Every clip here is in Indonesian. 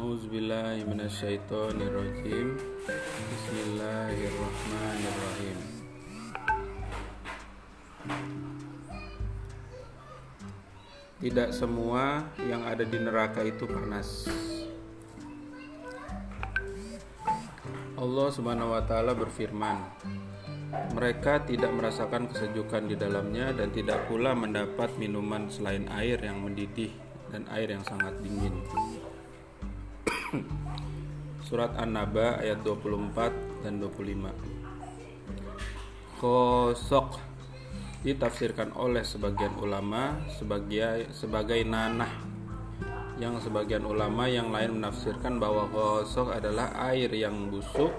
minasyaitonirrajim Bismillahirrahmanirrahim. Tidak semua yang ada di neraka itu panas. Allah Subhanahu wa taala berfirman mereka tidak merasakan kesejukan di dalamnya dan tidak pula mendapat minuman selain air yang mendidih dan air yang sangat dingin. Surat An-Naba ayat 24 dan 25. Kosok ditafsirkan oleh sebagian ulama sebagai sebagai nanah yang sebagian ulama yang lain menafsirkan bahwa kosok adalah air yang busuk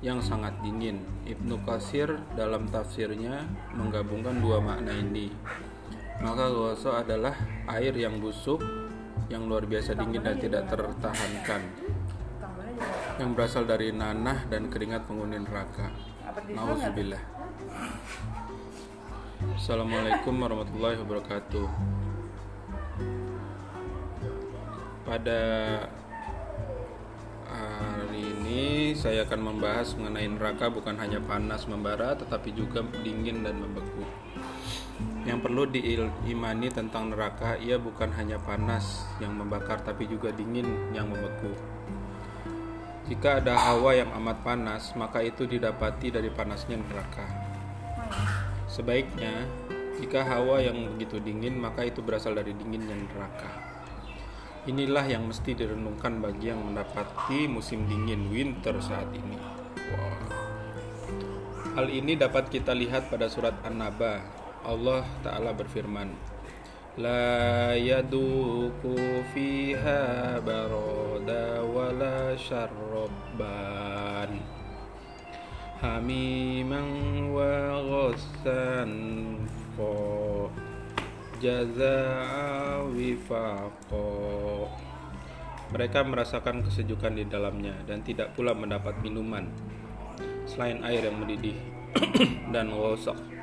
yang sangat dingin. Ibnu Qasir dalam tafsirnya menggabungkan dua makna ini. Maka gosok adalah air yang busuk yang luar biasa dingin dan tidak tertahankan yang berasal dari nanah dan keringat penghuni neraka. Nauzubillah. Assalamualaikum warahmatullahi wabarakatuh. Pada hari ini saya akan membahas mengenai neraka bukan hanya panas membara tetapi juga dingin dan membeku. Yang perlu diimani tentang neraka ia bukan hanya panas yang membakar tapi juga dingin yang membeku. Jika ada hawa yang amat panas, maka itu didapati dari panasnya neraka. Sebaiknya, jika hawa yang begitu dingin, maka itu berasal dari dinginnya neraka. Inilah yang mesti direnungkan bagi yang mendapati musim dingin winter saat ini. Wow. Hal ini dapat kita lihat pada surat An-Naba. Allah Ta'ala berfirman La yaduku fiha baroda wala syarroban Hamiman wa ghusan fo Jaza'a mereka merasakan kesejukan di dalamnya dan tidak pula mendapat minuman selain air yang mendidih dan gosok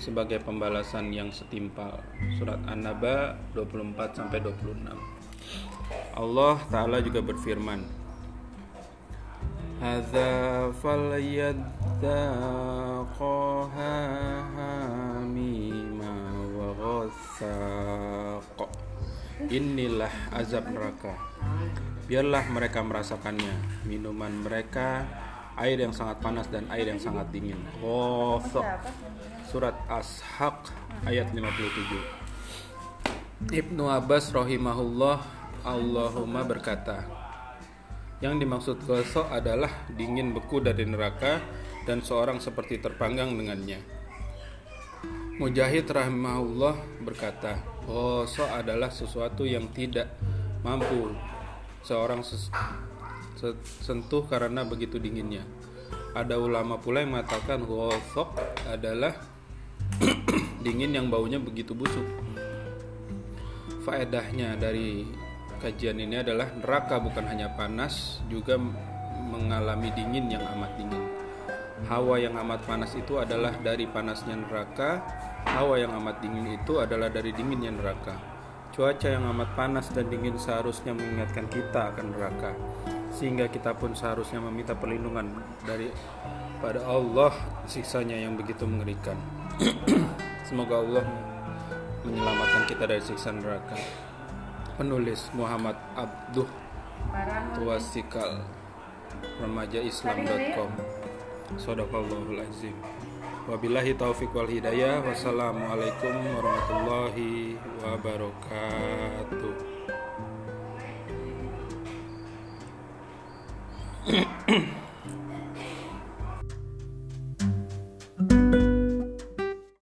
sebagai pembalasan yang setimpal. Surat An-Naba 24 sampai 26. Allah taala juga berfirman, "Hadza falyadzaqaha hamima wa ghassaq." Inilah azab neraka. Biarlah mereka merasakannya. Minuman mereka air yang sangat panas dan air yang sangat dingin. Ghosok. Surat Ashaq ayat 57. Ibnu Abbas rahimahullah Allahumma berkata, yang dimaksud gosok adalah dingin beku dari neraka dan seorang seperti terpanggang dengannya. Mujahid rahimahullah berkata, gosok adalah sesuatu yang tidak mampu seorang sentuh karena begitu dinginnya. Ada ulama pula yang mengatakan gosok adalah dingin yang baunya begitu busuk. Faedahnya dari kajian ini adalah neraka bukan hanya panas, juga mengalami dingin yang amat dingin. Hawa yang amat panas itu adalah dari panasnya neraka, hawa yang amat dingin itu adalah dari dinginnya neraka. Cuaca yang amat panas dan dingin seharusnya mengingatkan kita akan neraka, sehingga kita pun seharusnya meminta perlindungan dari pada Allah siksanya yang begitu mengerikan. Semoga Allah menyelamatkan kita dari siksa neraka. Penulis Muhammad Abduh Tuasikal remaja islam.com Sadaqallahul azim Wabillahi taufiq wal hidayah Wassalamualaikum warahmatullahi wabarakatuh 咳 咳